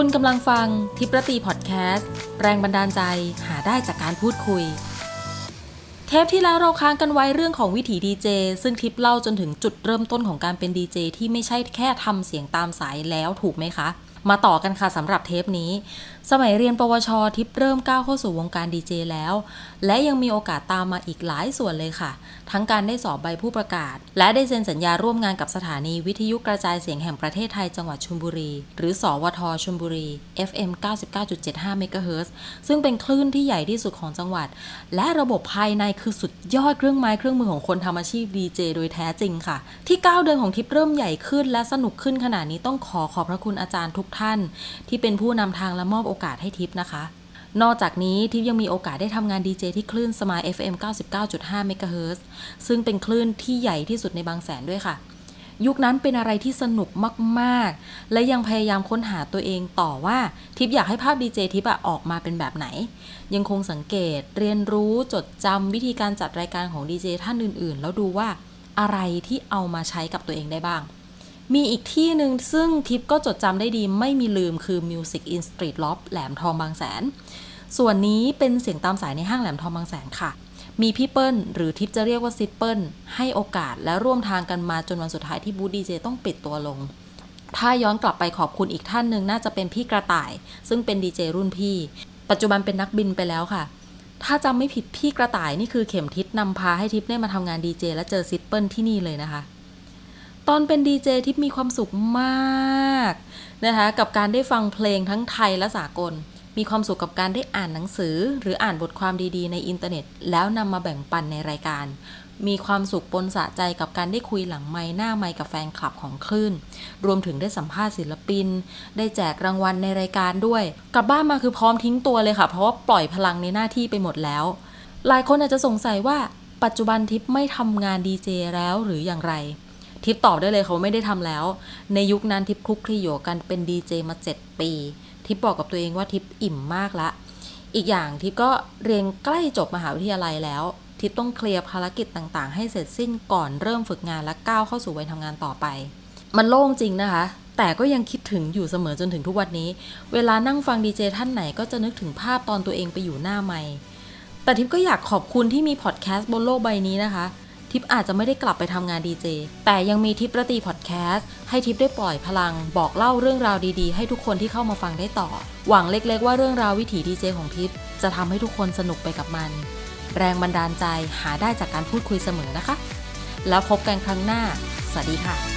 คุณกำลังฟังทิปรตีพอดแคสต์แรงบันดาลใจหาได้จากการพูดคุย เทปที่แล้วเราค้างกันไว้เรื่องของวิถีดีเจซึ่งทิปเล่าจนถึงจุดเริ่มต้นของการเป็นดีเจที่ไม่ใช่แค่ทำเสียงตามสายแล้วถูกไหมคะ มาต่อกันค่ะสำหรับเทปนี้ สมัยเรียนปวชทิปเริ่มก้าวเข้าสู่วงการดีเจแล้ว และยังมีโอกาสตามมาอีกหลายส่วนเลยค่ะ ทั้งการได้สอบใบผู้ประกาศ และได้เซ็นสัญญาร่วมงานกับสถานีวิทยุกระจายเสียงแห่งประเทศไทยจังหวัดชลบุรี หรือ สวทชลบุรี FM 99.75 MHz ซึ่งเป็นคลื่นที่ใหญ่ที่สุดของจังหวัด และระบบภายในคือสุดยอดเครื่องไม้เครื่องมือของคนทำอาชีพดีเจโดยแท้จริงค่ะ ที่ 9 เดือนของทิปเริ่มใหญ่ขึ้นและสนุกขึ้นขนาดนี้ต้องขอขอบพระคุณอาจารย์ทุกท่านที่เป็นผู้นำทางและมอบโอกาสให้ทิปนะคะ นอกจากนี้ทิพยังมีโอกาสได้ทำงานดีเจที่คลื่นสมาย FM 99.5 MHz ซึ่งเป็นคลื่นที่ใหญ่ที่สุดในบางแสนด้วยค่ะ ยุคนั้นเป็นอะไรที่สนุกมากๆ และยังพยายามค้นหาตัวเองต่อว่าทิพย์อยากให้ภาพดีเจทิพย์ออกมาเป็นแบบไหน ยังคงสังเกตเรียนรู้จดจำวิธีการจัดรายการของดีเจท่านอื่นๆ แล้วดูว่าอะไรที่เอามาใช้กับตัวเองได้บ้าง มีอีกที่หนึ่งซึ่งทิปก็จดจำได้ดีไม่มีลืมคือ Music in Street Loft แหลมทองบางแสน ส่วนนี้เป็นเสียงตามสายในห้างแหลมทองบางแสนค่ะ มีพี่เปิ้ลหรือทิปจะเรียกว่า sis เปิ้ลให้โอกาสและร่วมทางกันมาจนวันสุดท้ายที่บูธดีเจต้องปิดตัวลง ถ้าย้อนกลับไปขอบคุณอีกท่านหนึ่งน่าจะเป็นพี่กระต่าย ซึ่งเป็นดีเจรุ่นพี่ ปัจจุบันเป็นนักบินไปแล้วค่ะถ้าจำไม่ผิดพี่กระต่ายนี่คือเข็มทิศนำพาให้ทิปได้มาทำงานดีเจและเจอ sis เปิ้ลที่นี่เลยนะคะ ตอนเป็นดีเจทิปมีความสุขมากนะคะกับการได้ฟังเพลงทั้งไทยและสากล มีความสุขกับการได้อ่านหนังสือ หรืออ่านบทความดีๆ ในอินเทอร์เน็ต แล้วนำมาแบ่งปันในรายการ มีความสุขปนสะใจกับการได้คุยหลังไมค์หน้าไมค์กับแฟนคลับของคลื่น รวมถึงได้สัมภาษณ์ศิลปิน ได้แจกรางวัลในรายการด้วย กลับบ้านมาคือพร้อมทิ้งตัวเลยค่ะ เพราะว่าปล่อยพลังในหน้าที่ไปหมดแล้ว หลายคนอาจจะสงสัยว่าปัจจุบันทิปไม่ทำงานดีเจแล้วหรืออย่างไร ทิปตอบได้เลยค่ะไม่ได้ทำแล้ว ในยุคนั้นทิปคลุกคลีอยู่กันเป็นดีเจมา 7 ปี ทิปบอกกับตัวเองว่าทิปอิ่มมากละ อีกอย่างทิปก็เรียนใกล้จบมหาวิทยาลัยแล้ว ทิปต้องเคลียร์ภารกิจต่างๆ ให้เสร็จสิ้นก่อนเริ่มฝึกงานและก้าวเข้าสู่วัยทำงานต่อไป มันโล่งจริงนะคะแต่ก็ยังคิดถึงอยู่เสมอจนถึงทุกวันนี้ เวลานั่งฟังดีเจท่านไหนก็จะนึกถึงภาพตอนตัวเองไปอยู่หน้าไมค์แต่ทิปก็อยากขอบคุณที่มีพอดแคสต์บนโลกใบนี้นะคะ ทิปอาจจะไม่ได้กลับไปทำงานดีเจ แต่ยังมีทิประตีพอดแคสต์ ให้ทิปได้ปล่อยพลัง บอกเล่าเรื่องราวดีๆ ให้ทุกคนที่เข้ามาฟังได้ต่อ หวังเล็กๆ ว่าเรื่องราววิถีดีเจของทิปจะทำให้ทุกคนสนุกไปกับมัน แรงบันดาลใจหาได้จากการพูดคุยเสมอนะคะ แล้วพบกันครั้งหน้า สวัสดีค่ะ